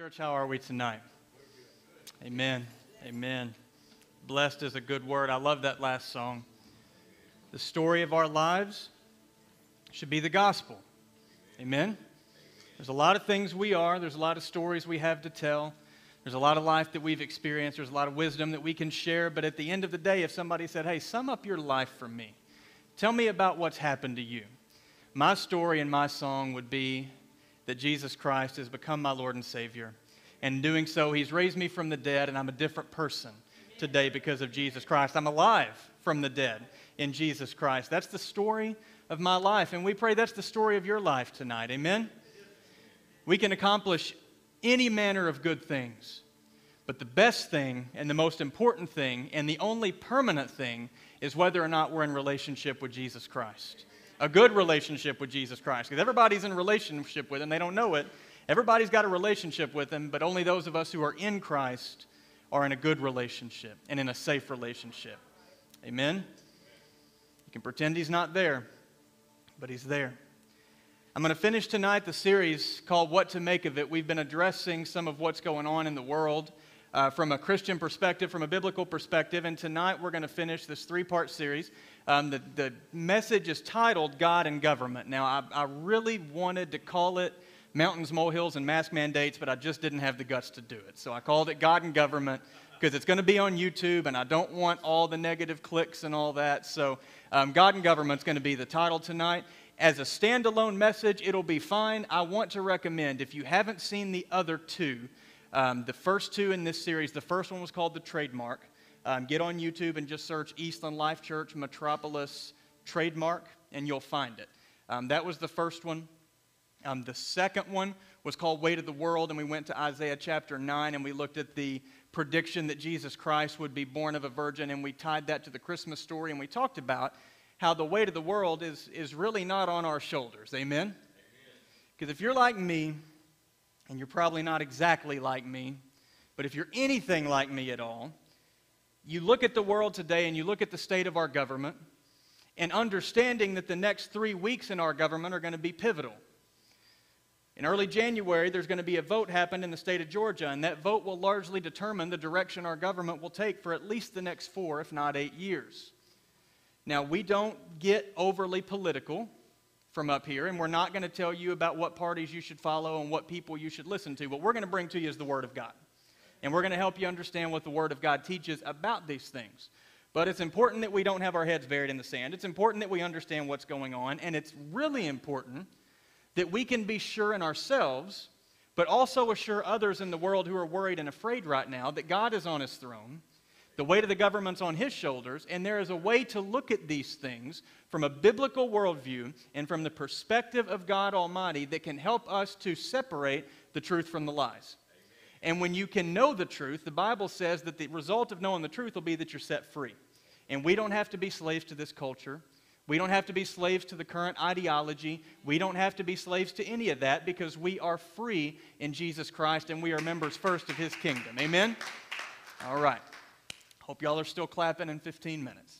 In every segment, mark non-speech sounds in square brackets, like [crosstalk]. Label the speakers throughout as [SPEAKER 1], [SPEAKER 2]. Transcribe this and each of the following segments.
[SPEAKER 1] Church, how are we tonight? Amen. Amen. Blessed is a good word. I love that last song. The story of our lives should be the gospel. Amen. There's a lot of things we are, there's a lot of stories we have to tell. There's a lot of life that we've experienced. There's a lot of wisdom that we can share. But at the end of the day, if somebody said, Hey, sum up your life for me, tell me about what's happened to you, my story and my song would be that Jesus Christ has become my Lord and Savior. And in doing so, He's raised me from the dead, and I'm a different person today because of Jesus Christ. I'm alive from the dead in Jesus Christ. That's the story of my life. And we pray that's the story of your life tonight. Amen? We can accomplish any manner of good things. But the best thing and the most important thing and the only permanent thing is whether or not we're in relationship with Jesus Christ. A good relationship with Jesus Christ. Because everybody's in relationship with him, they don't know it. Everybody's got a relationship with him, but only those of us who are in Christ are in a good relationship and in a safe relationship. Amen? You can pretend he's not there, but he's there. I'm going to finish tonight the series called What to Make of It. We've been addressing some of what's going on in the world uh, from a Christian perspective, from a biblical perspective, and tonight we're going to finish this three part series. Um, the, the message is titled God and Government. Now, I, I really wanted to call it Mountains, Molehills, and Mask Mandates, but I just didn't have the guts to do it. So I called it God and Government because it's going to be on YouTube, and I don't want all the negative clicks and all that. So, um, God and Government is going to be the title tonight. As a standalone message, it'll be fine. I want to recommend, if you haven't seen the other two, um, the first two in this series, the first one was called The Trademark. Um, get on YouTube and just search Eastland Life Church Metropolis Trademark, and you'll find it. Um, that was the first one. Um, the second one was called Weight of the World, and we went to Isaiah chapter 9 and we looked at the prediction that Jesus Christ would be born of a virgin, and we tied that to the Christmas story, and we talked about how the weight of the world is, is really not on our shoulders. Amen? Because if you're like me, and you're probably not exactly like me, but if you're anything like me at all, you look at the world today and you look at the state of our government, and understanding that the next three weeks in our government are going to be pivotal. In early January, there's going to be a vote happen in the state of Georgia, and that vote will largely determine the direction our government will take for at least the next four, if not eight years. Now, we don't get overly political from up here, and we're not going to tell you about what parties you should follow and what people you should listen to. What we're going to bring to you is the Word of God. And we're going to help you understand what the Word of God teaches about these things. But it's important that we don't have our heads buried in the sand. It's important that we understand what's going on. And it's really important that we can be sure in ourselves, but also assure others in the world who are worried and afraid right now that God is on his throne the weight of the government's on his shoulders, and there is a way to look at these things from a biblical worldview and from the perspective of God Almighty that can help us to separate the truth from the lies. And when you can know the truth, the Bible says that the result of knowing the truth will be that you're set free. And we don't have to be slaves to this culture. We don't have to be slaves to the current ideology. We don't have to be slaves to any of that because we are free in Jesus Christ and we are members first of his kingdom. Amen? All right. Hope y'all are still clapping in 15 minutes.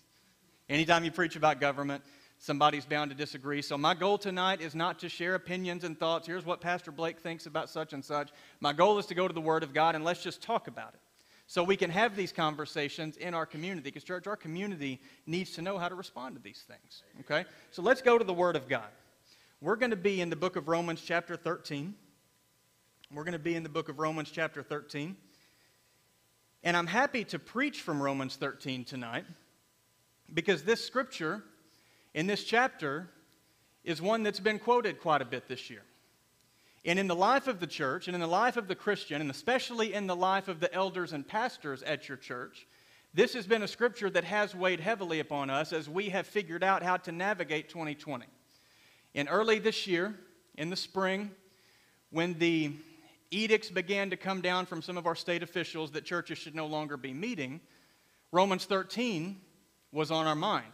[SPEAKER 1] Anytime you preach about government, somebody's bound to disagree. So, my goal tonight is not to share opinions and thoughts. Here's what Pastor Blake thinks about such and such. My goal is to go to the Word of God and let's just talk about it. So we can have these conversations in our community. Because, church, our community needs to know how to respond to these things. Okay? So let's go to the Word of God. We're going to be in the book of Romans, chapter 13. We're going to be in the book of Romans, chapter 13. And I'm happy to preach from Romans 13 tonight because this scripture in this chapter is one that's been quoted quite a bit this year. And in the life of the church, and in the life of the Christian, and especially in the life of the elders and pastors at your church, this has been a scripture that has weighed heavily upon us as we have figured out how to navigate 2020. And early this year, in the spring, when the edicts began to come down from some of our state officials that churches should no longer be meeting, Romans 13 was on our mind.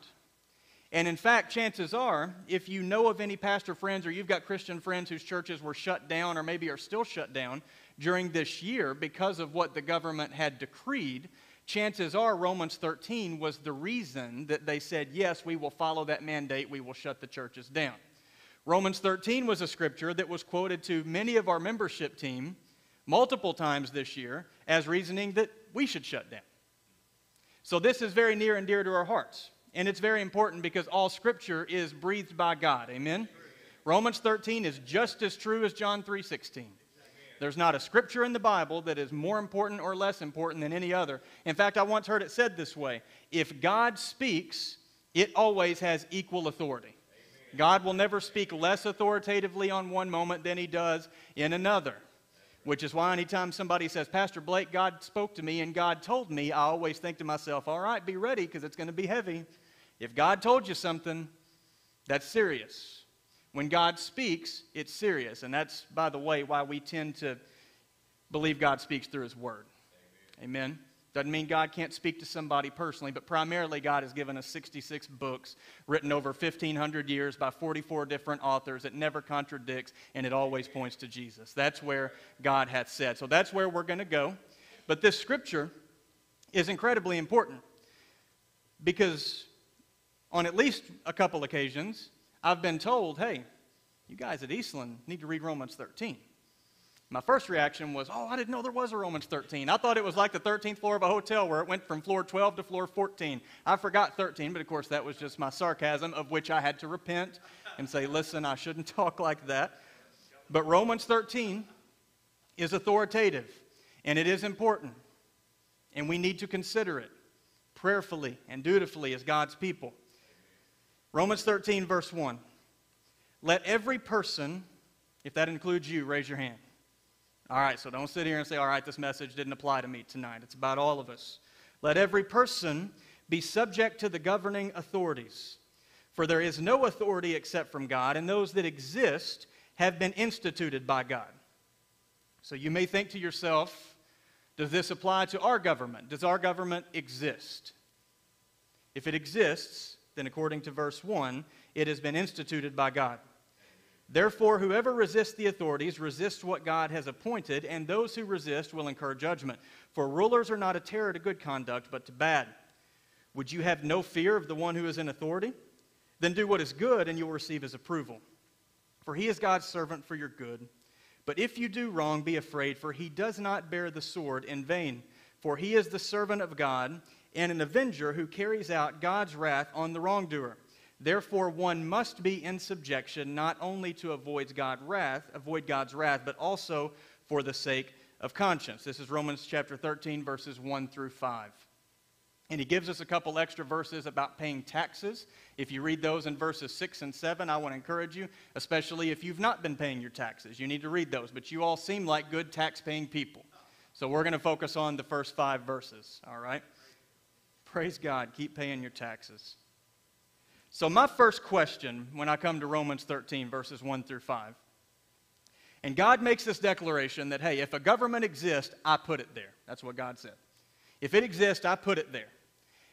[SPEAKER 1] And in fact, chances are, if you know of any pastor friends or you've got Christian friends whose churches were shut down or maybe are still shut down during this year because of what the government had decreed, chances are Romans 13 was the reason that they said, yes, we will follow that mandate, we will shut the churches down. Romans 13 was a scripture that was quoted to many of our membership team multiple times this year as reasoning that we should shut down. So this is very near and dear to our hearts. And it's very important because all scripture is breathed by God. Amen. Romans 13 is just as true as John 3:16. There's not a scripture in the Bible that is more important or less important than any other. In fact, I once heard it said this way if God speaks, it always has equal authority. God will never speak less authoritatively on one moment than he does in another. Which is why anytime somebody says, Pastor Blake, God spoke to me and God told me, I always think to myself, all right, be ready because it's going to be heavy. If God told you something, that's serious. When God speaks, it's serious. And that's, by the way, why we tend to believe God speaks through His Word. Amen. Amen. Doesn't mean God can't speak to somebody personally, but primarily God has given us 66 books written over 1,500 years by 44 different authors. It never contradicts, and it always points to Jesus. That's where God hath said. So that's where we're going to go. But this scripture is incredibly important because on at least a couple occasions, I've been told, hey, you guys at Eastland need to read Romans 13. My first reaction was, oh, I didn't know there was a Romans 13. I thought it was like the 13th floor of a hotel where it went from floor 12 to floor 14. I forgot 13, but of course that was just my sarcasm, of which I had to repent and say, listen, I shouldn't [laughs] talk like that. But Romans 13 is authoritative, and it is important, and we need to consider it prayerfully and dutifully as God's people. Romans 13, verse 1. Let every person, if that includes you, raise your hand. All right, so don't sit here and say, all right, this message didn't apply to me tonight. It's about all of us. Let every person be subject to the governing authorities. For there is no authority except from God, and those that exist have been instituted by God. So you may think to yourself, does this apply to our government? Does our government exist? If it exists, then according to verse 1, it has been instituted by God. Therefore, whoever resists the authorities resists what God has appointed, and those who resist will incur judgment. For rulers are not a terror to good conduct, but to bad. Would you have no fear of the one who is in authority? Then do what is good, and you will receive his approval. For he is God's servant for your good. But if you do wrong, be afraid, for he does not bear the sword in vain. For he is the servant of God and an avenger who carries out God's wrath on the wrongdoer. Therefore, one must be in subjection not only to avoid God's wrath, avoid God's wrath, but also for the sake of conscience. This is Romans chapter 13, verses 1 through 5. And he gives us a couple extra verses about paying taxes. If you read those in verses 6 and 7, I want to encourage you, especially if you've not been paying your taxes. You need to read those. But you all seem like good tax paying people. So we're going to focus on the first five verses, all right? Praise God. Keep paying your taxes. So, my first question when I come to Romans 13, verses 1 through 5, and God makes this declaration that, hey, if a government exists, I put it there. That's what God said. If it exists, I put it there.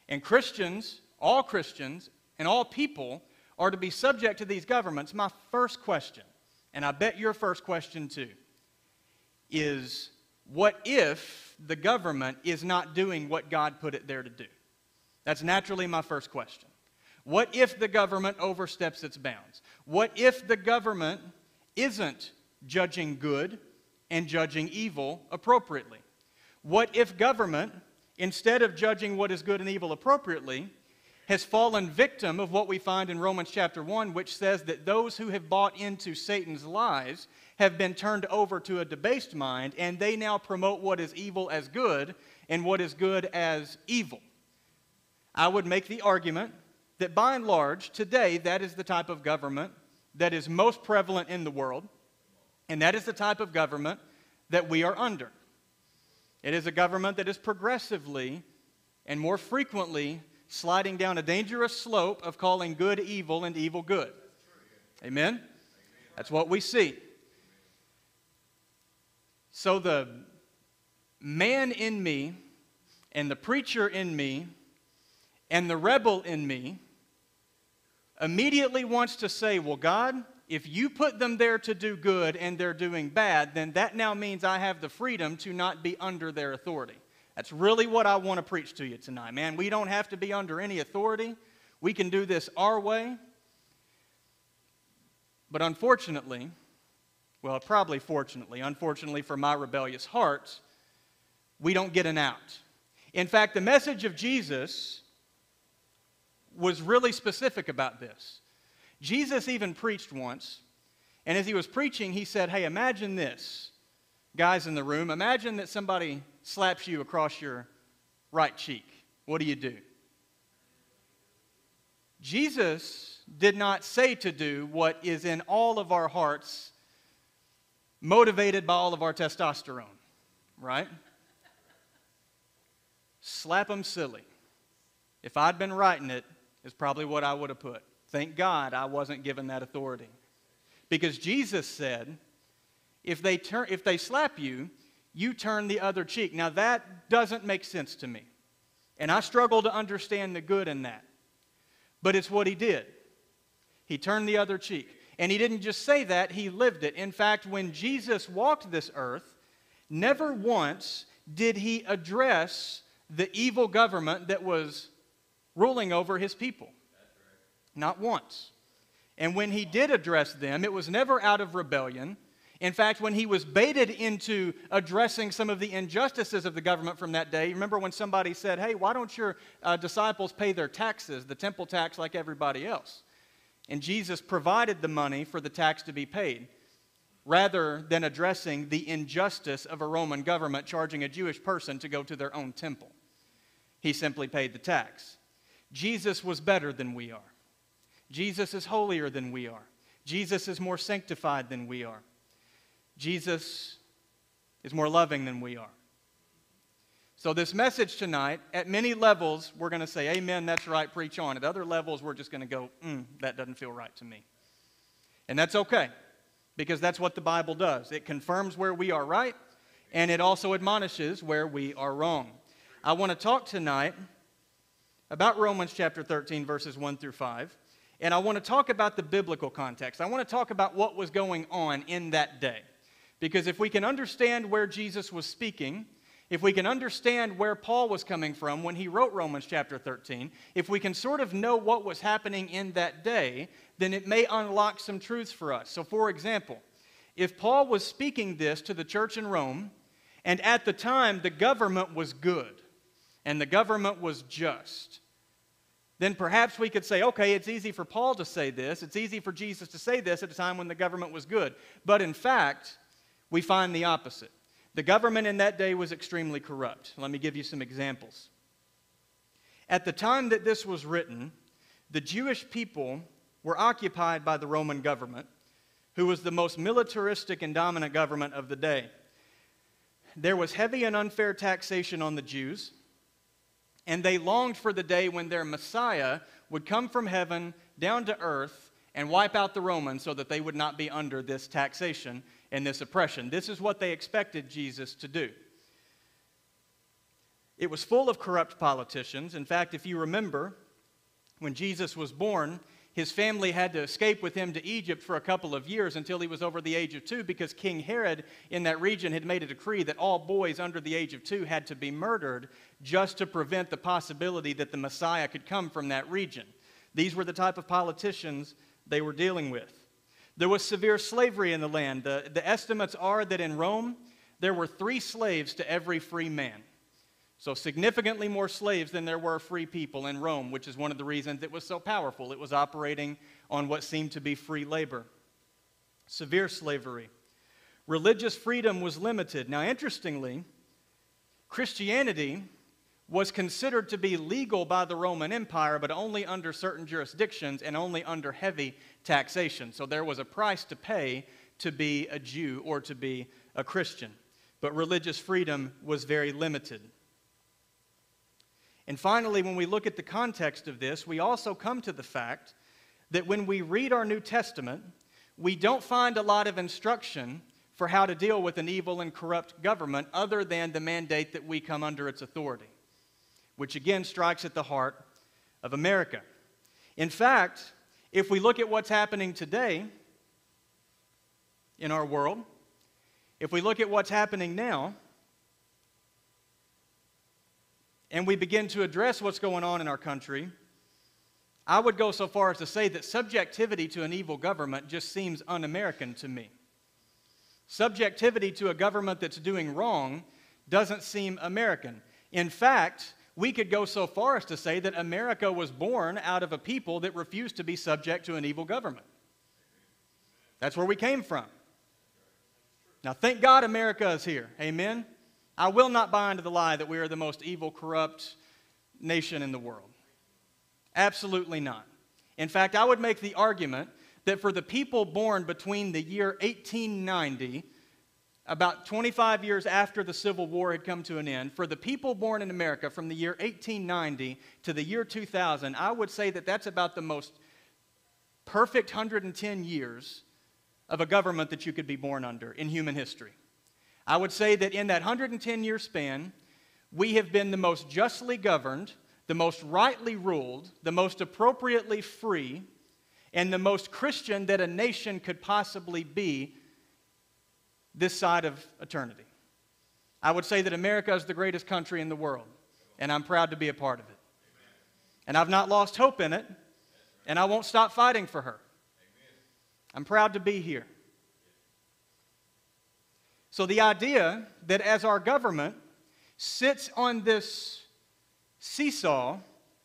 [SPEAKER 1] And Christians, all Christians, and all people are to be subject to these governments. My first question, and I bet your first question too, is what if the government is not doing what God put it there to do? That's naturally my first question. What if the government oversteps its bounds? What if the government isn't judging good and judging evil appropriately? What if government, instead of judging what is good and evil appropriately, has fallen victim of what we find in Romans chapter 1, which says that those who have bought into Satan's lies have been turned over to a debased mind, and they now promote what is evil as good and what is good as evil. I would make the argument that by and large, today, that is the type of government that is most prevalent in the world, and that is the type of government that we are under. It is a government that is progressively and more frequently sliding down a dangerous slope of calling good evil and evil good. Amen? That's what we see. So the man in me and the preacher in me and the rebel in me immediately wants to say, Well, God, if you put them there to do good and they're doing bad, then that now means I have the freedom to not be under their authority. That's really what I want to preach to you tonight, man. We don't have to be under any authority. We can do this our way. But unfortunately, well, probably fortunately, unfortunately for my rebellious heart, we don't get an out. In fact, the message of Jesus was really specific about this. Jesus even preached once, and as he was preaching, he said, Hey, imagine this, guys in the room. Imagine that somebody slaps you across your right cheek. What do you do? Jesus did not say to do what is in all of our hearts, motivated by all of our testosterone, right? Slap them silly. If I'd been writing it, is probably what I would have put. Thank God I wasn't given that authority. Because Jesus said, if they, turn, if they slap you, you turn the other cheek. Now that doesn't make sense to me. And I struggle to understand the good in that. But it's what he did. He turned the other cheek. And he didn't just say that, he lived it. In fact, when Jesus walked this earth, never once did he address the evil government that was ruling over his people. Not once. And when he did address them, it was never out of rebellion. In fact, when he was baited into addressing some of the injustices of the government from that day, remember when somebody said, Hey, why don't your uh, disciples pay their taxes, the temple tax, like everybody else? And Jesus provided the money for the tax to be paid rather than addressing the injustice of a Roman government charging a Jewish person to go to their own temple. He simply paid the tax. Jesus was better than we are. Jesus is holier than we are. Jesus is more sanctified than we are. Jesus is more loving than we are. So, this message tonight, at many levels, we're going to say, Amen, that's right, preach on. At other levels, we're just going to go, mm, that doesn't feel right to me. And that's okay, because that's what the Bible does. It confirms where we are right, and it also admonishes where we are wrong. I want to talk tonight about Romans chapter 13, verses 1 through 5. And I want to talk about the biblical context. I want to talk about what was going on in that day. Because if we can understand where Jesus was speaking, if we can understand where Paul was coming from when he wrote Romans chapter 13, if we can sort of know what was happening in that day, then it may unlock some truths for us. So, for example, if Paul was speaking this to the church in Rome, and at the time the government was good and the government was just, then perhaps we could say, okay, it's easy for Paul to say this. It's easy for Jesus to say this at a time when the government was good. But in fact, we find the opposite. The government in that day was extremely corrupt. Let me give you some examples. At the time that this was written, the Jewish people were occupied by the Roman government, who was the most militaristic and dominant government of the day. There was heavy and unfair taxation on the Jews and they longed for the day when their Messiah would come from heaven down to earth and wipe out the Romans so that they would not be under this taxation and this oppression. This is what they expected Jesus to do. It was full of corrupt politicians. In fact, if you remember, when Jesus was born, his family had to escape with him to Egypt for a couple of years until he was over the age of two because King Herod in that region had made a decree that all boys under the age of two had to be murdered just to prevent the possibility that the Messiah could come from that region. These were the type of politicians they were dealing with. There was severe slavery in the land. The, the estimates are that in Rome, there were three slaves to every free man. So, significantly more slaves than there were free people in Rome, which is one of the reasons it was so powerful. It was operating on what seemed to be free labor. Severe slavery. Religious freedom was limited. Now, interestingly, Christianity was considered to be legal by the Roman Empire, but only under certain jurisdictions and only under heavy taxation. So, there was a price to pay to be a Jew or to be a Christian. But religious freedom was very limited. And finally, when we look at the context of this, we also come to the fact that when we read our New Testament, we don't find a lot of instruction for how to deal with an evil and corrupt government other than the mandate that we come under its authority, which again strikes at the heart of America. In fact, if we look at what's happening today in our world, if we look at what's happening now, and we begin to address what's going on in our country, I would go so far as to say that subjectivity to an evil government just seems un American to me. Subjectivity to a government that's doing wrong doesn't seem American. In fact, we could go so far as to say that America was born out of a people that refused to be subject to an evil government. That's where we came from. Now, thank God America is here. Amen. I will not buy into the lie that we are the most evil, corrupt nation in the world. Absolutely not. In fact, I would make the argument that for the people born between the year 1890, about 25 years after the Civil War had come to an end, for the people born in America from the year 1890 to the year 2000, I would say that that's about the most perfect 110 years of a government that you could be born under in human history. I would say that in that 110 year span, we have been the most justly governed, the most rightly ruled, the most appropriately free, and the most Christian that a nation could possibly be this side of eternity. I would say that America is the greatest country in the world, and I'm proud to be a part of it. And I've not lost hope in it, and I won't stop fighting for her. I'm proud to be here. So, the idea that as our government sits on this seesaw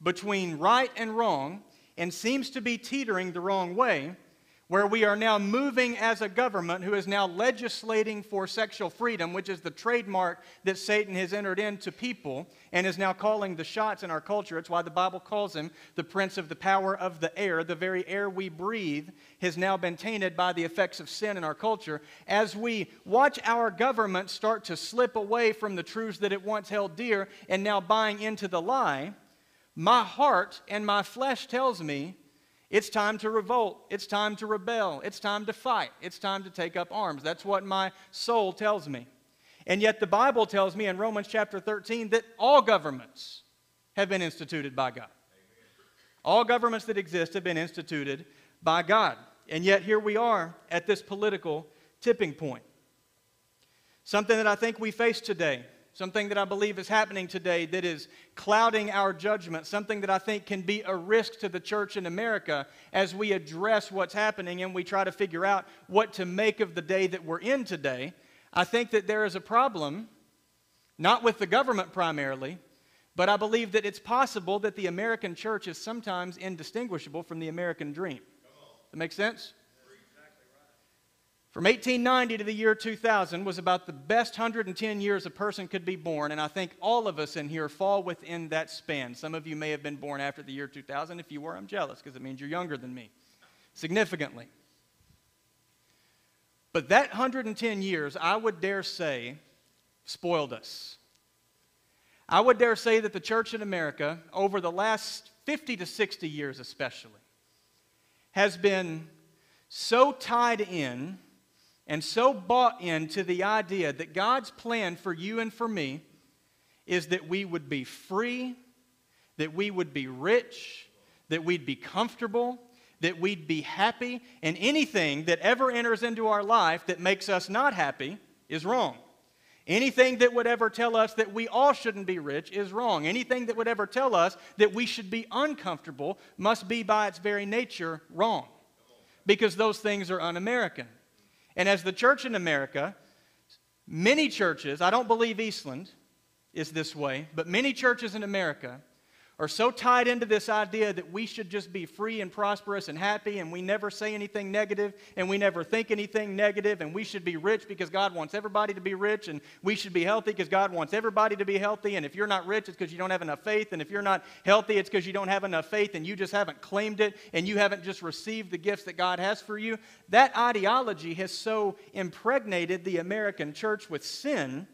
[SPEAKER 1] between right and wrong and seems to be teetering the wrong way, where we are now moving as a government who is now legislating for sexual freedom, which is the trademark that Satan has entered into people and is now calling the shots in our culture. It's why the Bible calls him the prince of the power of the air. The very air we breathe has now been tainted by the effects of sin in our culture. As we watch our government start to slip away from the truths that it once held dear and now buying into the lie, my heart and my flesh tells me it's time to revolt. It's time to rebel. It's time to fight. It's time to take up arms. That's what my soul tells me. And yet, the Bible tells me in Romans chapter 13 that all governments have been instituted by God. All governments that exist have been instituted by God. And yet, here we are at this political tipping point. Something that I think we face today something that I believe is happening today that is clouding our judgment, something that I think can be a risk to the church in America as we address what's happening and we try to figure out what to make of the day that we're in today. I think that there is a problem, not with the government primarily, but I believe that it's possible that the American church is sometimes indistinguishable from the American dream. That makes sense? From 1890 to the year 2000 was about the best 110 years a person could be born, and I think all of us in here fall within that span. Some of you may have been born after the year 2000. If you were, I'm jealous because it means you're younger than me, significantly. But that 110 years, I would dare say, spoiled us. I would dare say that the church in America, over the last 50 to 60 years especially, has been so tied in and so bought into the idea that God's plan for you and for me is that we would be free, that we would be rich, that we'd be comfortable, that we'd be happy, and anything that ever enters into our life that makes us not happy is wrong. Anything that would ever tell us that we all shouldn't be rich is wrong. Anything that would ever tell us that we should be uncomfortable must be by its very nature wrong. Because those things are un American. And as the church in America, many churches, I don't believe Eastland is this way, but many churches in America are so tied into this idea that we should just be free and prosperous and happy and we never say anything negative and we never think anything negative and we should be rich because God wants everybody to be rich and we should be healthy because God wants everybody to be healthy and if you're not rich it's because you don't have enough faith and if you're not healthy it's because you don't have enough faith and you just haven't claimed it and you haven't just received the gifts that God has for you. That ideology has so impregnated the American church with sin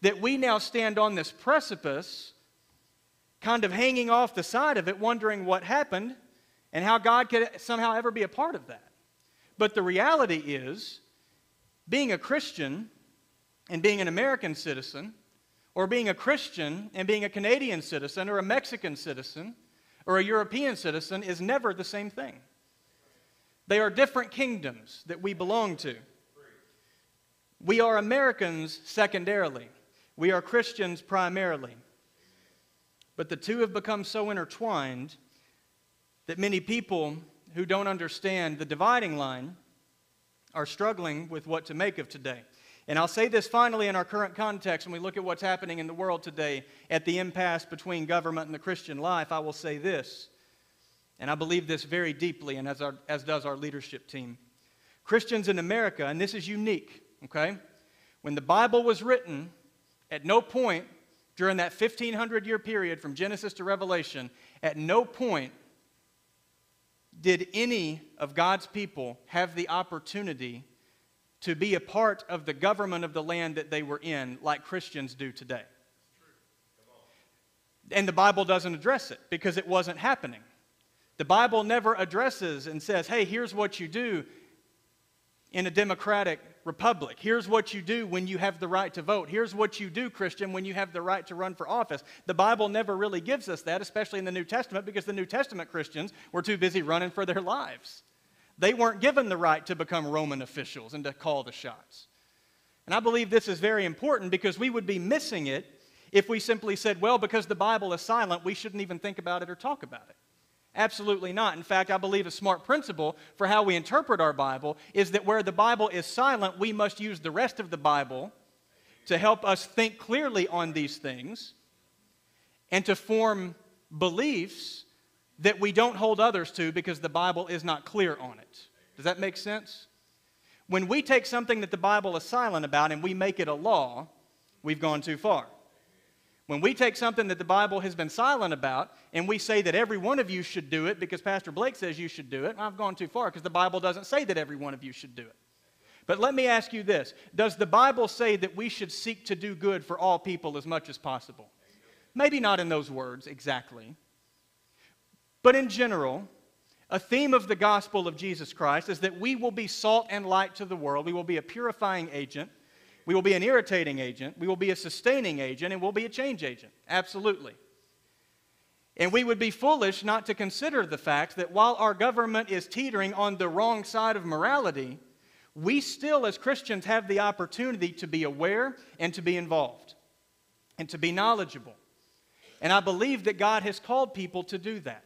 [SPEAKER 1] that we now stand on this precipice kind of hanging off the side of it, wondering what happened and how God could somehow ever be a part of that. But the reality is, being a Christian and being an American citizen, or being a Christian and being a Canadian citizen, or a Mexican citizen, or a European citizen is never the same thing. They are different kingdoms that we belong to. We are Americans secondarily, we are Christians primarily. But the two have become so intertwined that many people who don't understand the dividing line are struggling with what to make of today. And I'll say this finally in our current context when we look at what's happening in the world today at the impasse between government and the Christian life. I will say this, and I believe this very deeply, and as, our, as does our leadership team. Christians in America, and this is unique, okay? When the Bible was written, at no point during that 1500 year period from Genesis to Revelation, at no point did any of God's people have the opportunity to be a part of the government of the land that they were in, like Christians do today. And the Bible doesn't address it because it wasn't happening. The Bible never addresses and says, hey, here's what you do in a democratic republic. Here's what you do when you have the right to vote. Here's what you do, Christian, when you have the right to run for office. The Bible never really gives us that, especially in the New Testament, because the New Testament Christians were too busy running for their lives. They weren't given the right to become Roman officials and to call the shots. And I believe this is very important because we would be missing it if we simply said, well, because the Bible is silent, we shouldn't even think about it or talk about it. Absolutely not. In fact, I believe a smart principle for how we interpret our Bible is that where the Bible is silent, we must use the rest of the Bible to help us think clearly on these things and to form beliefs that we don't hold others to because the Bible is not clear on it. Does that make sense? When we take something that the Bible is silent about and we make it a law, we've gone too far. When we take something that the Bible has been silent about and we say that every one of you should do it because Pastor Blake says you should do it, I've gone too far because the Bible doesn't say that every one of you should do it. But let me ask you this Does the Bible say that we should seek to do good for all people as much as possible? Maybe not in those words exactly. But in general, a theme of the gospel of Jesus Christ is that we will be salt and light to the world. We will be a purifying agent we will be an irritating agent, we will be a sustaining agent, and we'll be a change agent. Absolutely. And we would be foolish not to consider the fact that while our government is teetering on the wrong side of morality, we still, as Christians, have the opportunity to be aware and to be involved and to be knowledgeable. And I believe that God has called people to do that.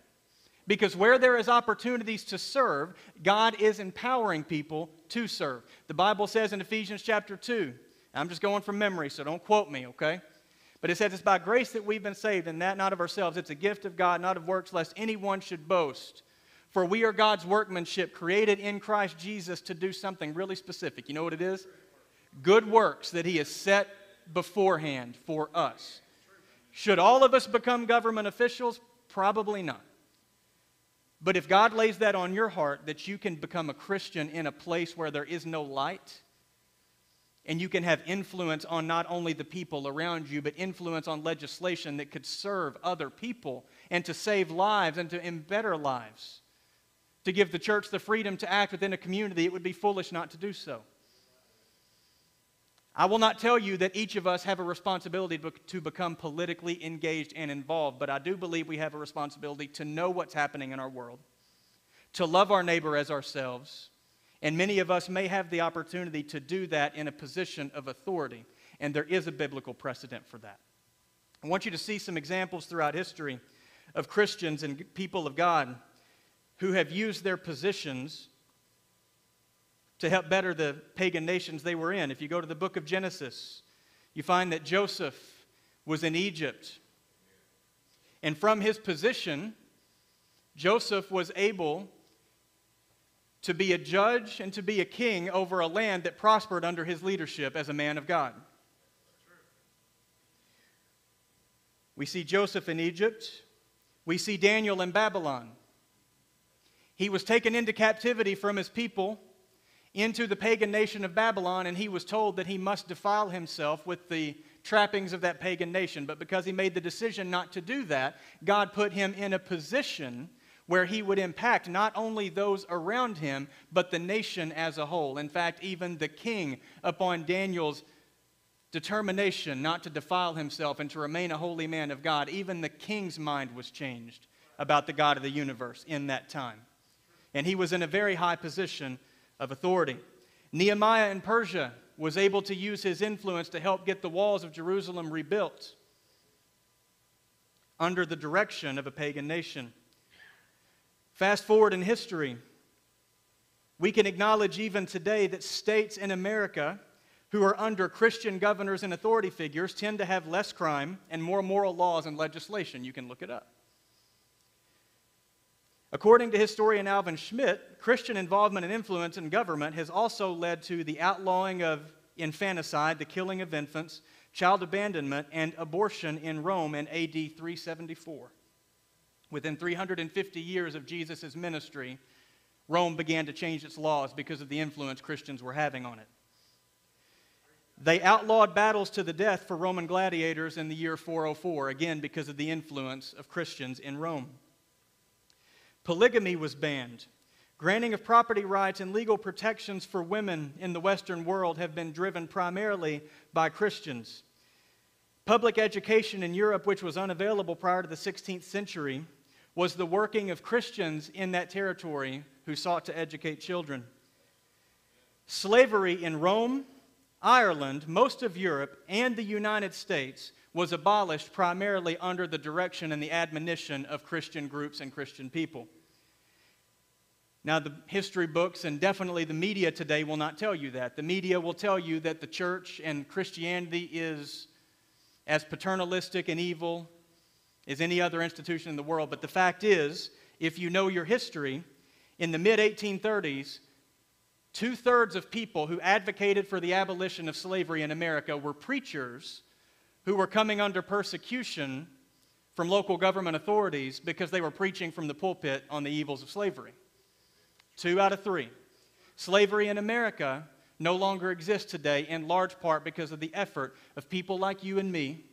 [SPEAKER 1] Because where there is opportunities to serve, God is empowering people to serve. The Bible says in Ephesians chapter 2 I'm just going from memory, so don't quote me, okay? But it says it's by grace that we've been saved, and that not of ourselves. It's a gift of God, not of works, lest anyone should boast. For we are God's workmanship, created in Christ Jesus to do something really specific. You know what it is? Good works that He has set beforehand for us. Should all of us become government officials? Probably not. But if God lays that on your heart that you can become a Christian in a place where there is no light, and you can have influence on not only the people around you, but influence on legislation that could serve other people and to save lives and to embetter lives. To give the church the freedom to act within a community, it would be foolish not to do so. I will not tell you that each of us have a responsibility to become politically engaged and involved, but I do believe we have a responsibility to know what's happening in our world, to love our neighbor as ourselves, and many of us may have the opportunity to do that in a position of authority, and there is a biblical precedent for that. I want you to see some examples throughout history of Christians and people of God who have used their positions to help better the pagan nations they were in. If you go to the book of Genesis, you find that Joseph was in Egypt. And from his position, Joseph was able to be a judge and to be a king over a land that prospered under his leadership as a man of God. We see Joseph in Egypt. We see Daniel in Babylon. He was taken into captivity from his people into the pagan nation of Babylon, and he was told that he must defile himself with the trappings of that pagan nation. But because he made the decision not to do that, God put him in a position where he would impact not only those around him, but the nation as a whole. In fact, even the king, upon Daniel's determination not to defile himself and to remain a holy man of God, even the king's mind was changed about the God of the universe in that time. And he was in a very high position of authority. Nehemiah in Persia was able to use his influence to help get the walls of Jerusalem rebuilt under the direction of a pagan nation. Fast forward in history, We can acknowledge even today that states in America who are under Christian governors and authority figures tend to have less crime and more moral laws and legislation. You can look it up. According to historian Alvin Schmidt, Christian involvement and influence in government has also led to the outlawing of infanticide, the killing of infants, child abandonment, and abortion in Rome in AD 374. Within 350 years of Jesus' ministry, Rome began to change its laws because of the influence Christians were having on it. They outlawed battles to the death for Roman gladiators in the year 404, again because of the influence of Christians in Rome. Polygamy was banned. Granting of property rights and legal protections for women in the Western world have been driven primarily by Christians. Public education in Europe, which was unavailable prior to the 16th century, was the working of Christians in that territory who sought to educate children. Slavery in Rome, Ireland, most of Europe, and the United States was abolished primarily under the direction and the admonition of Christian groups and Christian people. Now, the history books and definitely the media today will not tell you that. The media will tell you that the church and Christianity is as paternalistic and evil as any other institution in the world. But the fact is, if you know your history, in the mid 1830s, two thirds of people who advocated for the abolition of slavery in America were preachers who were coming under persecution from local government authorities because they were preaching from the pulpit on the evils of slavery. Two out of three. Slavery in America no longer exists today in large part because of the effort of people like you and me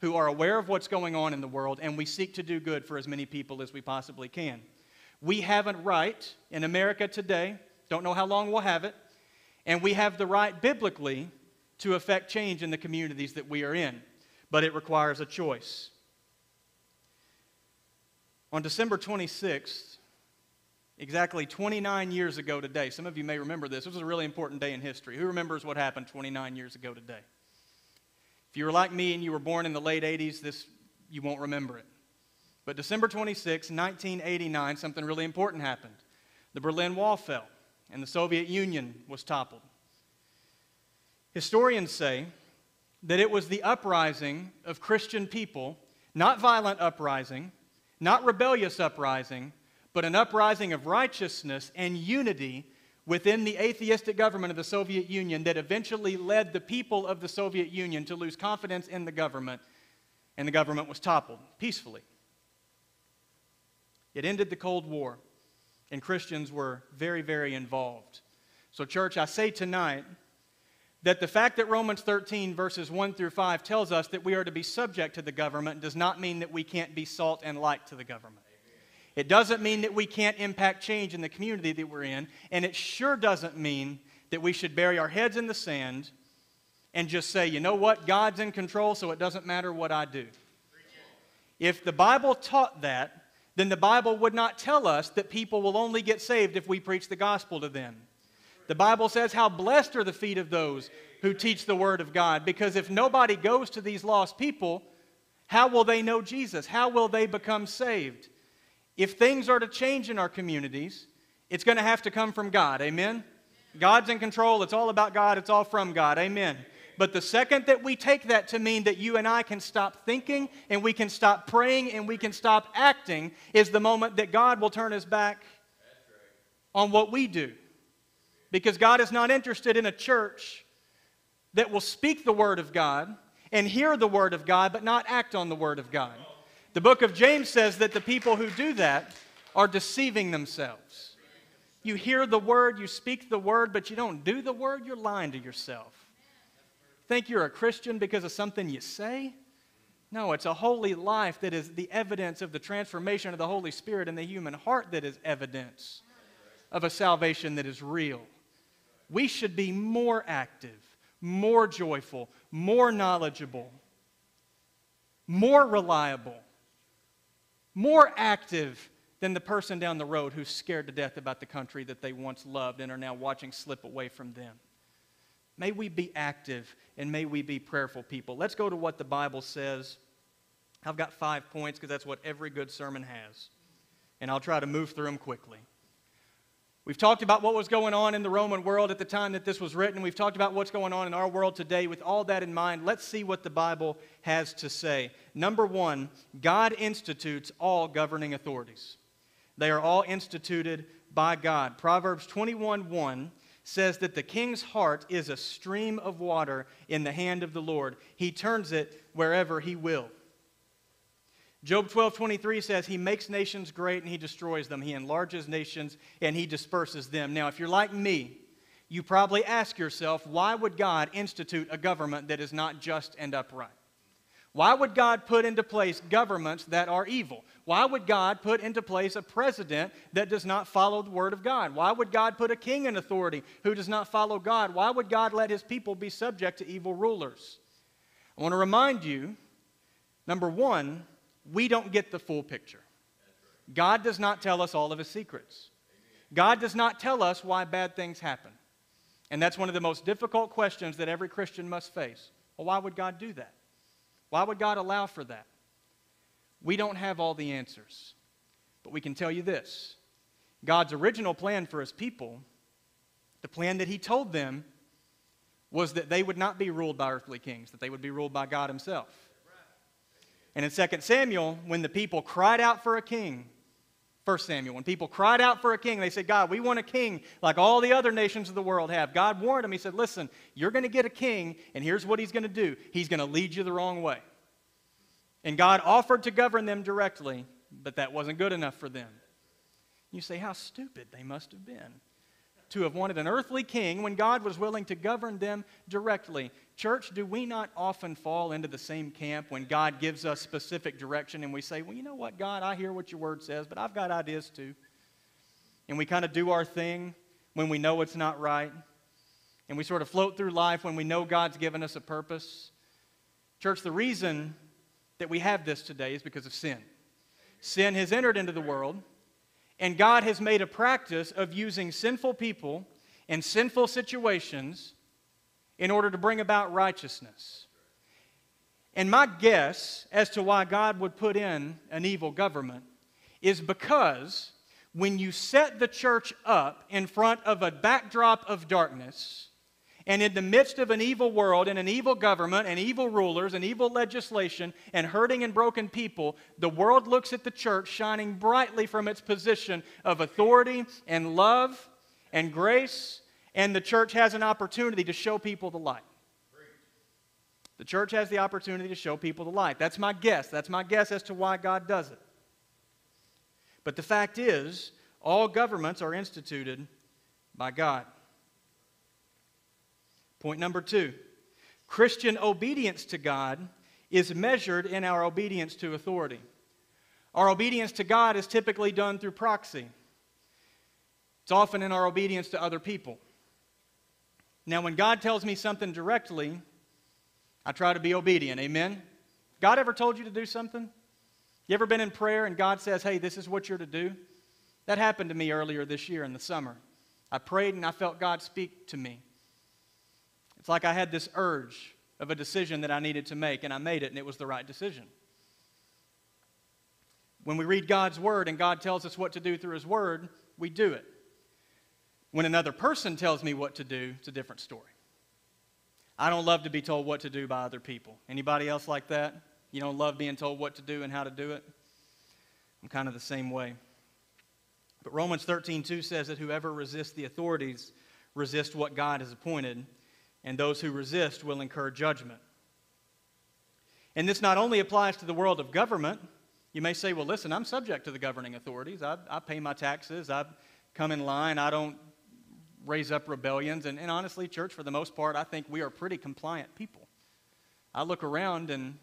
[SPEAKER 1] who are aware of what's going on in the world and we seek to do good for as many people as we possibly can. We have a right in America today, don't know how long we'll have it, and we have the right biblically to affect change in the communities that we are in, but it requires a choice. On December 26th, exactly 29 years ago today. Some of you may remember this. This was a really important day in history. Who remembers what happened 29 years ago today? If you were like me and you were born in the late 80s, this you won't remember it. But December 26, 1989, something really important happened. The Berlin Wall fell and the Soviet Union was toppled. Historians say that it was the uprising of Christian people, not violent uprising, not rebellious uprising, but an uprising of righteousness and unity within the atheistic government of the Soviet Union that eventually led the people of the Soviet Union to lose confidence in the government, and the government was toppled peacefully. It ended the Cold War, and Christians were very, very involved. So, church, I say tonight that the fact that Romans 13, verses 1 through 5, tells us that we are to be subject to the government does not mean that we can't be salt and light to the government. It doesn't mean that we can't impact change in the community that we're in, and it sure doesn't mean that we should bury our heads in the sand and just say, you know what, God's in control, so it doesn't matter what I do. If the Bible taught that, then the Bible would not tell us that people will only get saved if we preach the gospel to them. The Bible says, How blessed are the feet of those who teach the word of God. Because if nobody goes to these lost people, how will they know Jesus? How will they become saved? If things are to change in our communities, it's going to have to come from God. Amen? God's in control. It's all about God. It's all from God. Amen. But the second that we take that to mean that you and I can stop thinking and we can stop praying and we can stop acting is the moment that God will turn his back on what we do. Because God is not interested in a church that will speak the word of God and hear the word of God but not act on the word of God. The book of James says that the people who do that are deceiving themselves. You hear the word, you speak the word, but you don't do the word, you're lying to yourself. Think you're a Christian because of something you say? No, it's a holy life that is the evidence of the transformation of the Holy Spirit in the human heart that is evidence of a salvation that is real. We should be more active, more joyful, more knowledgeable, more reliable more active than the person down the road who's scared to death about the country that they once loved and are now watching slip away from them. May we be active and may we be prayerful people. Let's go to what the Bible says. I've got five points because that's what every good sermon has. And I'll try to move through them quickly. We've talked about what was going on in the Roman world at the time that this was written. We've talked about what's going on in our world today. With all that in mind, let's see what the Bible has to say. Number one, God institutes all governing authorities. They are all instituted by God. Proverbs 21 1 says that the king's heart is a stream of water in the hand of the Lord. He turns it wherever he will. Job 12, 23 says, He makes nations great and He destroys them. He enlarges nations and He disperses them. Now, if you're like me, you probably ask yourself, why would God institute a government that is not just and upright? Why would God put into place governments that are evil? Why would God put into place a president that does not follow the word of God? Why would God put a king in authority who does not follow God? Why would God let his people be subject to evil rulers? I want to remind you number one, we don't get the full picture. God does not tell us all of his secrets. God does not tell us why bad things happen. And that's one of the most difficult questions that every Christian must face. Well, why would God do that? Why would God allow for that? We don't have all the answers. But we can tell you this God's original plan for his people, the plan that he told them, was that they would not be ruled by earthly kings, that they would be ruled by God himself. And in 2 Samuel, when the people cried out for a king, 1 Samuel, when people cried out for a king, they said, God, we want a king like all the other nations of the world have. God warned them. He said, Listen, you're going to get a king, and here's what he's going to do He's going to lead you the wrong way. And God offered to govern them directly, but that wasn't good enough for them. You say, How stupid they must have been to have wanted an earthly king when God was willing to govern them directly. Church, do we not often fall into the same camp when God gives us specific direction and we say, Well, you know what, God, I hear what your word says, but I've got ideas too. And we kind of do our thing when we know it's not right. And we sort of float through life when we know God's given us a purpose. Church, the reason that we have this today is because of sin. Sin has entered into the world, and God has made a practice of using sinful people and sinful situations in order to bring about righteousness. And my guess as to why God would put in an evil government is because when you set the church up in front of a backdrop of darkness, and in the midst of an evil world and an evil government and evil rulers and evil legislation and hurting and broken people, the world looks at the church shining brightly from its position of authority and love and grace and the church has an opportunity to show people the light. The church has the opportunity to show people the light. That's my guess. That's my guess as to why God does it. But the fact is, all governments are instituted by God. Point number two Christian obedience to God is measured in our obedience to authority. Our obedience to God is typically done through proxy, it's often in our obedience to other people. Now, when God tells me something directly, I try to be obedient. Amen? God ever told you to do something? You ever been in prayer and God says, hey, this is what you're to do? That happened to me earlier this year in the summer. I prayed and I felt God speak to me. It's like I had this urge of a decision that I needed to make, and I made it, and it was the right decision. When we read God's word and God tells us what to do through his word, we do it. When another person tells me what to do, it's a different story. I don't love to be told what to do by other people. Anybody else like that? You don't love being told what to do and how to do it? I'm kind of the same way. But Romans 13:2 says that whoever resists the authorities resist what God has appointed, and those who resist will incur judgment. And this not only applies to the world of government. You may say, well, listen, I'm subject to the governing authorities. I, I pay my taxes. I come in line. I don't raise up rebellions. And, and honestly, church, for the most part, I think we are pretty compliant people. I look around and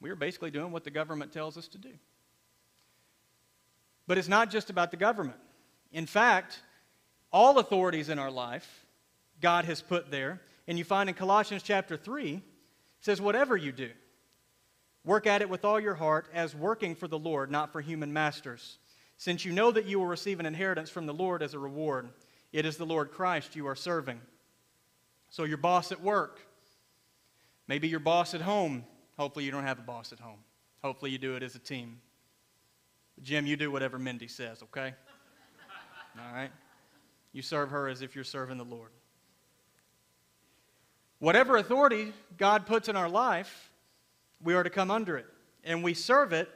[SPEAKER 1] we are basically doing what the government tells us to do. But it's not just about the government. In fact, all authorities in our life, God has put there. And you find in Colossians chapter 3, it says, Whatever you do, work at it with all your heart as working for the Lord, not for human masters, since you know that you will receive an inheritance from the Lord as a reward. It is the Lord Christ you are serving. So, your boss at work, maybe your boss at home. Hopefully, you don't have a boss at home. Hopefully, you do it as a team. Jim, you do whatever Mindy says, okay? [laughs] All right? You serve her as if you're serving the Lord. Whatever authority God puts in our life, we are to come under it. And we serve it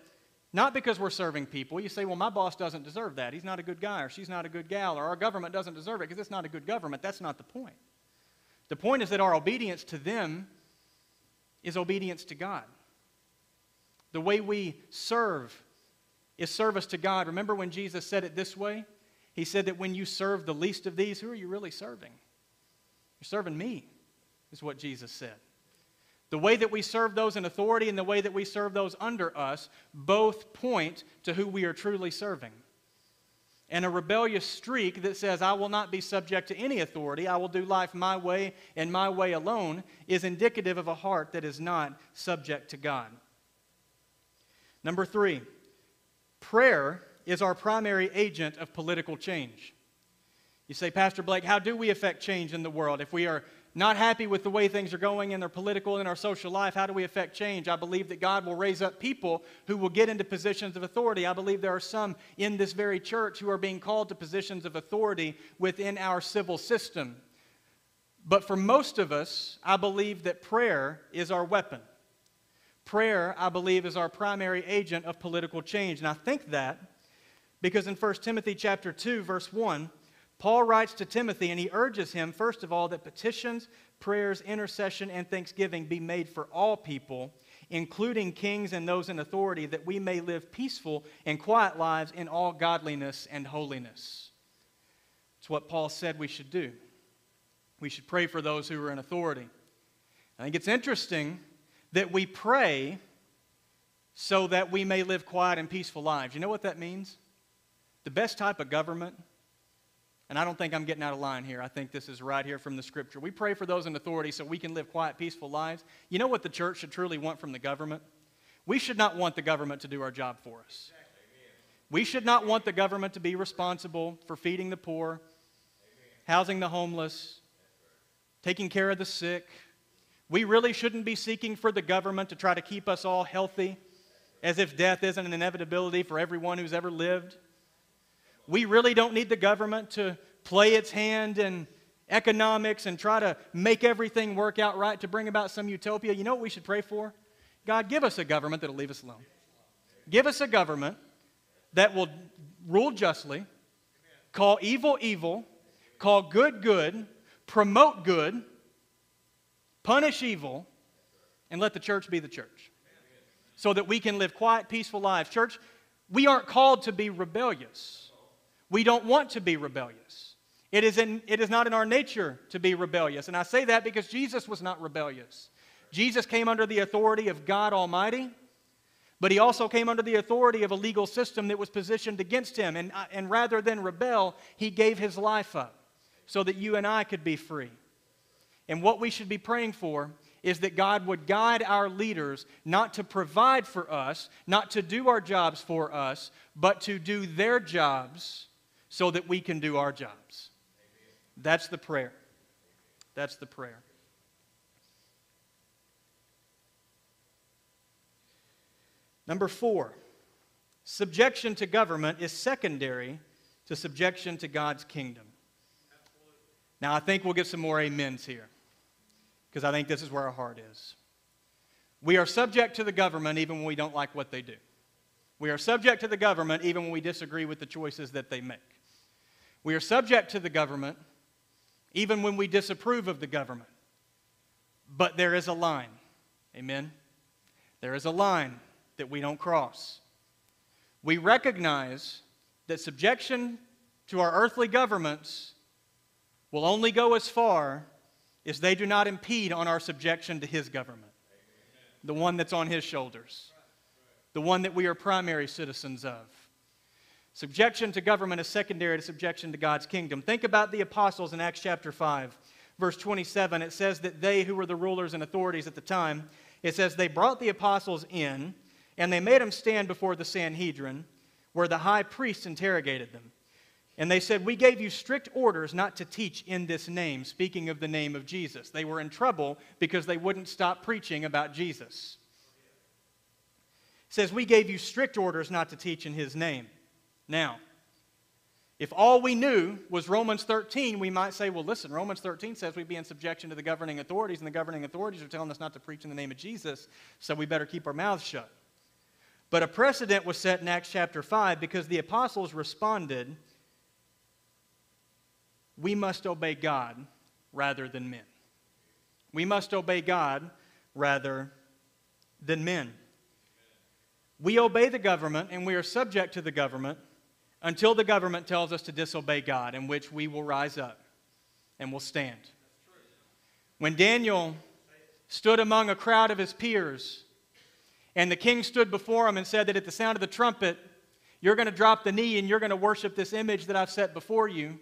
[SPEAKER 1] not because we're serving people. You say, well, my boss doesn't deserve that. He's not a good guy, or she's not a good gal, or our government doesn't deserve it because it's not a good government. That's not the point. The point is that our obedience to them is obedience to God. The way we serve is service to God. Remember when Jesus said it this way? He said that when you serve the least of these, who are you really serving? You're serving me, is what Jesus said. The way that we serve those in authority and the way that we serve those under us both point to who we are truly serving. And a rebellious streak that says, I will not be subject to any authority, I will do life my way and my way alone, is indicative of a heart that is not subject to God. Number three, prayer is our primary agent of political change. You say, Pastor Blake, how do we affect change in the world? If we are not happy with the way things are going in their political and our social life, how do we affect change? I believe that God will raise up people who will get into positions of authority. I believe there are some in this very church who are being called to positions of authority within our civil system. But for most of us, I believe that prayer is our weapon. Prayer, I believe, is our primary agent of political change. And I think that because in 1 Timothy chapter 2 verse 1, Paul writes to Timothy and he urges him, first of all, that petitions, prayers, intercession, and thanksgiving be made for all people, including kings and those in authority, that we may live peaceful and quiet lives in all godliness and holiness. It's what Paul said we should do. We should pray for those who are in authority. I think it's interesting that we pray so that we may live quiet and peaceful lives. You know what that means? The best type of government and I don't think I'm getting out of line here. I think this is right here from the scripture. We pray for those in authority so we can live quiet, peaceful lives. You know what the church should truly want from the government? We should not want the government to do our job for us. We should not want the government to be responsible for feeding the poor, housing the homeless, taking care of the sick. We really shouldn't be seeking for the government to try to keep us all healthy, as if death isn't an inevitability for everyone who's ever lived. We really don't need the government to play its hand in economics and try to make everything work out right to bring about some utopia. You know what we should pray for? God, give us a government that'll leave us alone. Give us a government that will rule justly, call evil evil, call good good, promote good, punish evil, and let the church be the church so that we can live quiet, peaceful lives. Church, we aren't called to be rebellious. We don't want to be rebellious. It is, in, it is not in our nature to be rebellious. And I say that because Jesus was not rebellious. Jesus came under the authority of God Almighty, but he also came under the authority of a legal system that was positioned against him. And, uh, and rather than rebel, he gave his life up so that you and I could be free. And what we should be praying for is that God would guide our leaders not to provide for us, not to do our jobs for us, but to do their jobs so that we can do our jobs. That's the prayer. That's the prayer. Number four, subjection to government is secondary to subjection to God's kingdom. Now, I think we'll get some more amens here because I think this is where our heart is. We are subject to the government even when we don't like what they do. We are subject to the government even when we disagree with the choices that they make. We are subject to the government even when we disapprove of the government. But there is a line. Amen? There is a line that we don't cross. We recognize that subjection to our earthly governments will only go as far as they do not impede on our subjection to His government, the one that's on His shoulders, the one that we are primary citizens of. Subjection to government is secondary to subjection to God's kingdom. Think about the apostles in Acts chapter 5, verse 27. It says that they who were the rulers and authorities at the time, it says they brought the apostles in and they made them stand before the Sanhedrin, where the high priest interrogated them. And they said, We gave you strict orders not to teach in this name, speaking of the name of Jesus. They were in trouble because they wouldn't stop preaching about Jesus. It says, We gave you strict orders not to teach in his name. Now, If all we knew was Romans 13, we might say, well, listen, Romans 13 says we be in subjection to the governing authorities, and the governing authorities are telling us not to preach in the name of Jesus, so we better keep our mouths shut. But a precedent was set in Acts chapter 5 because the apostles responded, we must obey God rather than men. We must obey God rather than men. We obey the government and we are subject to the government until the government tells us to disobey God, in which we will rise up and will stand. When Daniel stood among a crowd of his peers, and the king stood before him and said that at the sound of the trumpet, you're going to drop the knee and you're going to worship this image that I've set before you.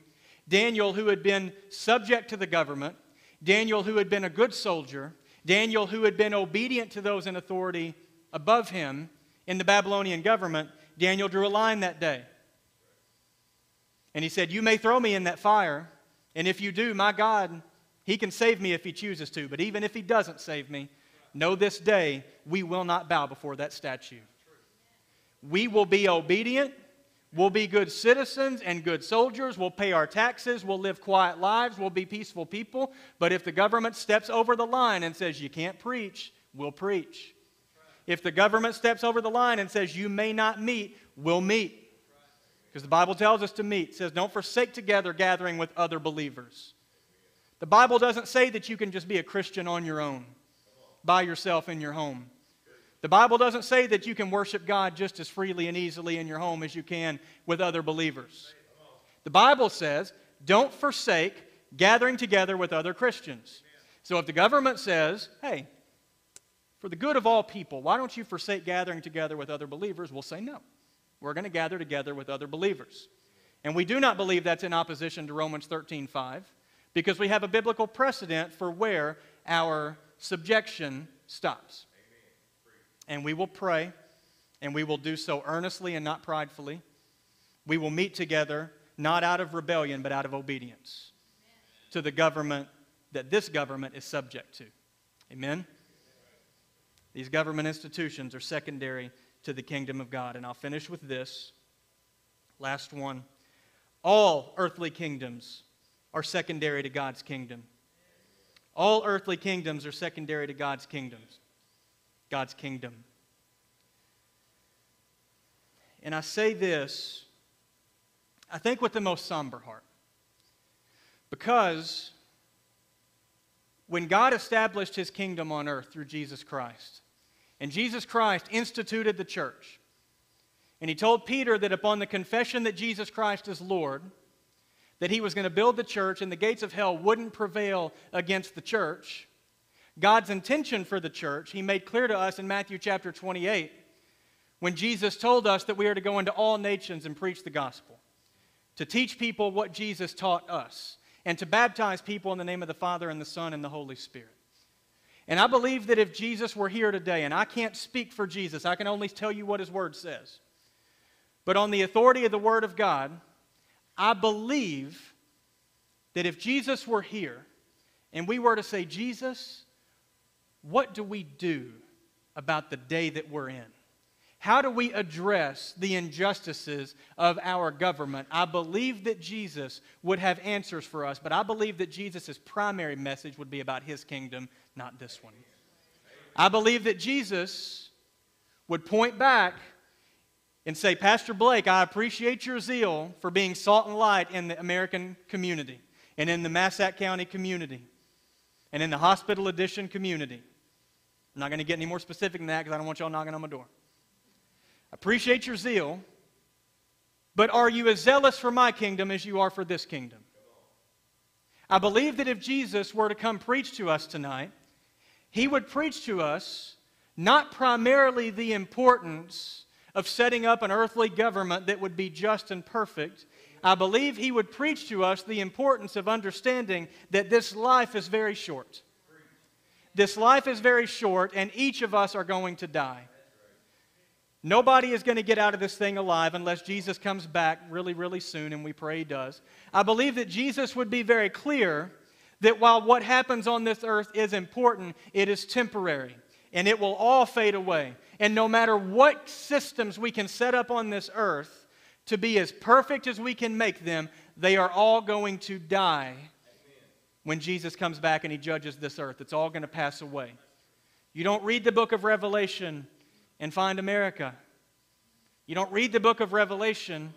[SPEAKER 1] Daniel, who had been subject to the government, Daniel, who had been a good soldier, Daniel, who had been obedient to those in authority above him in the Babylonian government, Daniel drew a line that day. And he said, You may throw me in that fire, and if you do, my God, he can save me if he chooses to. But even if he doesn't save me, know this day we will not bow before that statue. We will be obedient. We'll be good citizens and good soldiers. We'll pay our taxes. We'll live quiet lives. We'll be peaceful people. But if the government steps over the line and says you can't preach, we'll preach. If the government steps over the line and says you may not meet, we'll meet. Because the Bible tells us to meet. It says, don't forsake together gathering with other believers. The Bible doesn't say that you can just be a Christian on your own, by yourself in your home. The Bible doesn't say that you can worship God just as freely and easily in your home as you can with other believers. The Bible says, don't forsake gathering together with other Christians. So if the government says, hey, for the good of all people, why don't you forsake gathering together with other believers? We'll say no. We're going to gather together with other believers. And we do not believe that's in opposition to Romans 13 5, because we have a biblical precedent for where our subjection stops. And we will pray, and we will do so earnestly and not pridefully. We will meet together, not out of rebellion, but out of obedience to the government that this government is subject to. Amen? These government institutions are secondary to the kingdom of God. And I'll finish with this. Last one. All earthly kingdoms are secondary to God's kingdom. All earthly kingdoms are secondary to God's kingdoms. God's kingdom. And I say this, I think, with the most somber heart. Because when God established his kingdom on earth through Jesus Christ, and Jesus Christ instituted the church. And he told Peter that upon the confession that Jesus Christ is Lord, that he was going to build the church and the gates of hell wouldn't prevail against the church. God's intention for the church, he made clear to us in Matthew chapter 28 when Jesus told us that we are to go into all nations and preach the gospel, to teach people what Jesus taught us, and to baptize people in the name of the Father and the Son and the Holy Spirit. And I believe that if Jesus were here today, and I can't speak for Jesus, I can only tell you what his word says. But on the authority of the word of God, I believe that if Jesus were here and we were to say, Jesus, what do we do about the day that we're in? How do we address the injustices of our government? I believe that Jesus would have answers for us, but I believe that Jesus' primary message would be about his kingdom, not this one. I believe that Jesus would point back and say, Pastor Blake, I appreciate your zeal for being salt and light in the American community and in the Massac County community and in the hospital addition community. I'm not going to get any more specific than that because I don't want y'all knocking on my door. Appreciate your zeal, but are you as zealous for my kingdom as you are for this kingdom? I believe that if Jesus were to come preach to us tonight, he would preach to us not primarily the importance of setting up an earthly government that would be just and perfect. I believe he would preach to us the importance of understanding that this life is very short. This life is very short, and each of us are going to die. Nobody is going to get out of this thing alive unless Jesus comes back really, really soon, and we pray he does. I believe that Jesus would be very clear that while what happens on this earth is important, it is temporary and it will all fade away. And no matter what systems we can set up on this earth to be as perfect as we can make them, they are all going to die when Jesus comes back and he judges this earth. It's all going to pass away. You don't read the book of Revelation and find America. You don't read the book of Revelation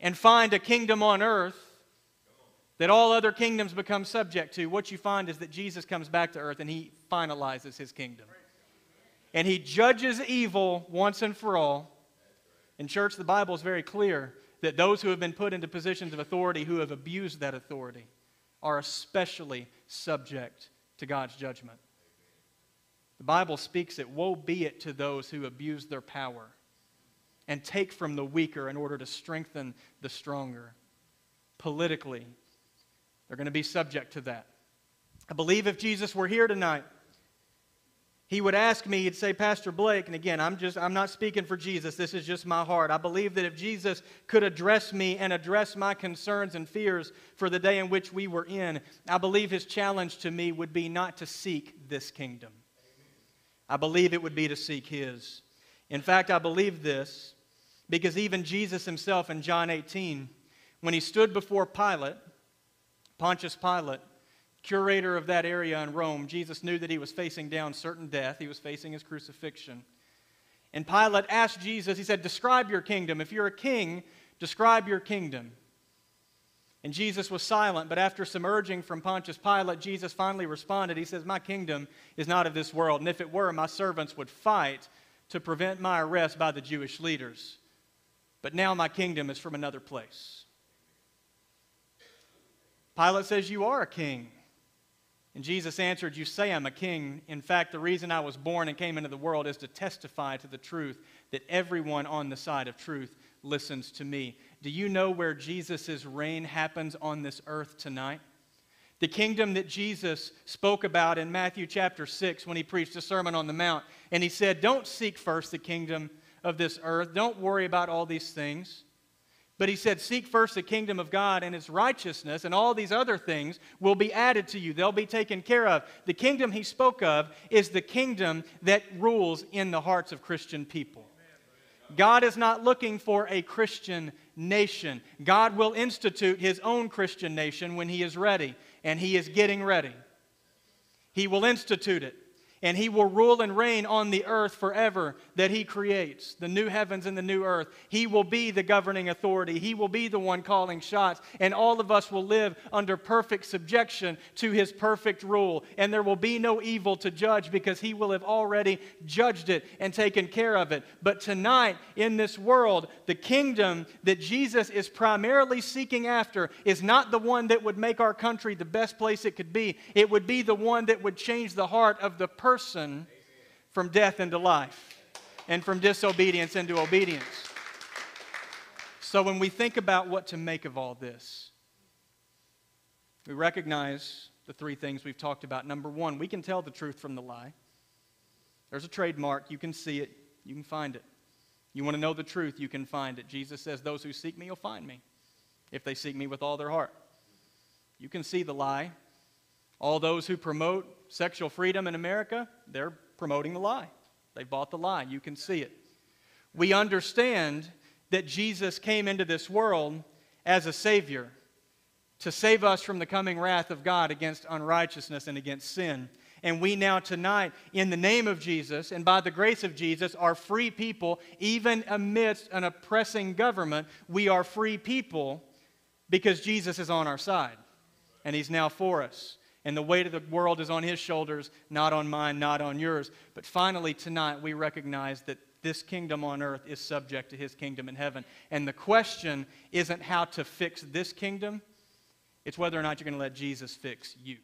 [SPEAKER 1] and find a kingdom on earth that all other kingdoms become subject to. What you find is that Jesus comes back to earth and he finalizes his kingdom. And he judges evil once and for all. In church, the Bible is very clear that those who have been put into positions of authority who have abused that authority are especially subject to God's judgment. The Bible speaks it woe be it to those who abuse their power and take from the weaker in order to strengthen the stronger. Politically, they're going to be subject to that. I believe if Jesus were here tonight, he would ask me, he'd say, Pastor Blake, and again, I'm just I'm not speaking for Jesus. This is just my heart. I believe that if Jesus could address me and address my concerns and fears for the day in which we were in, I believe his challenge to me would be not to seek this kingdom. I believe it would be to seek his. In fact, I believe this because even Jesus himself in John 18, when he stood before Pilate, Pontius Pilate, curator of that area in Rome, Jesus knew that he was facing down certain death. He was facing his crucifixion. And Pilate asked Jesus, he said, Describe your kingdom. If you're a king, describe your kingdom. And Jesus was silent, but after some urging from Pontius Pilate, Jesus finally responded. He says, My kingdom is not of this world, and if it were, my servants would fight to prevent my arrest by the Jewish leaders. But now my kingdom is from another place. Pilate says, You are a king. And Jesus answered, You say I'm a king. In fact, the reason I was born and came into the world is to testify to the truth that everyone on the side of truth listens to me. Do you know where Jesus' reign happens on this earth tonight? The kingdom that Jesus spoke about in Matthew chapter 6 when he preached the Sermon on the Mount. And he said, Don't seek first the kingdom of this earth. Don't worry about all these things. But he said, Seek first the kingdom of God and his righteousness, and all these other things will be added to you. They'll be taken care of. The kingdom he spoke of is the kingdom that rules in the hearts of Christian people. God is not looking for a Christian nation. God will institute his own Christian nation when he is ready, and he is getting ready. He will institute it and he will rule and reign on the earth forever that he creates, the new heavens and the new earth. He will be the governing authority. He will be the one calling shots, and all of us will live under perfect subjection to his perfect rule. And there will be no evil to judge because he will have already judged it and taken care of it. But tonight, in this world, the kingdom that Jesus is primarily seeking after is not the one that would make our country the best place it could be, it would be the one that would change the heart of the person person from death into life and from disobedience into obedience. So when we think about what to make of all this, we recognize the three things we've talked about. Number one, we can tell the truth from the lie. There's a trademark. You can see it, you can find it. You want to know the truth, you can find it. Jesus says, Those who seek me will find me if they seek me with all their heart. You can see the lie. All those who promote sexual freedom in America, they're promoting the lie. They bought the lie. You can see it. We understand that Jesus came into this world as a Savior to save us from the coming wrath of God against unrighteousness and against sin. And we now, tonight, in the name of Jesus and by the grace of Jesus, are free people, even amidst an oppressing government. We are free people because Jesus is on our side and He's now for us and the weight of the world is on his shoulders, not on mine, not on yours. But finally, tonight, we recognize that this kingdom on earth is subject to his kingdom in heaven. And the question isn't how to fix this kingdom, it's whether or not you're going to let Jesus fix you.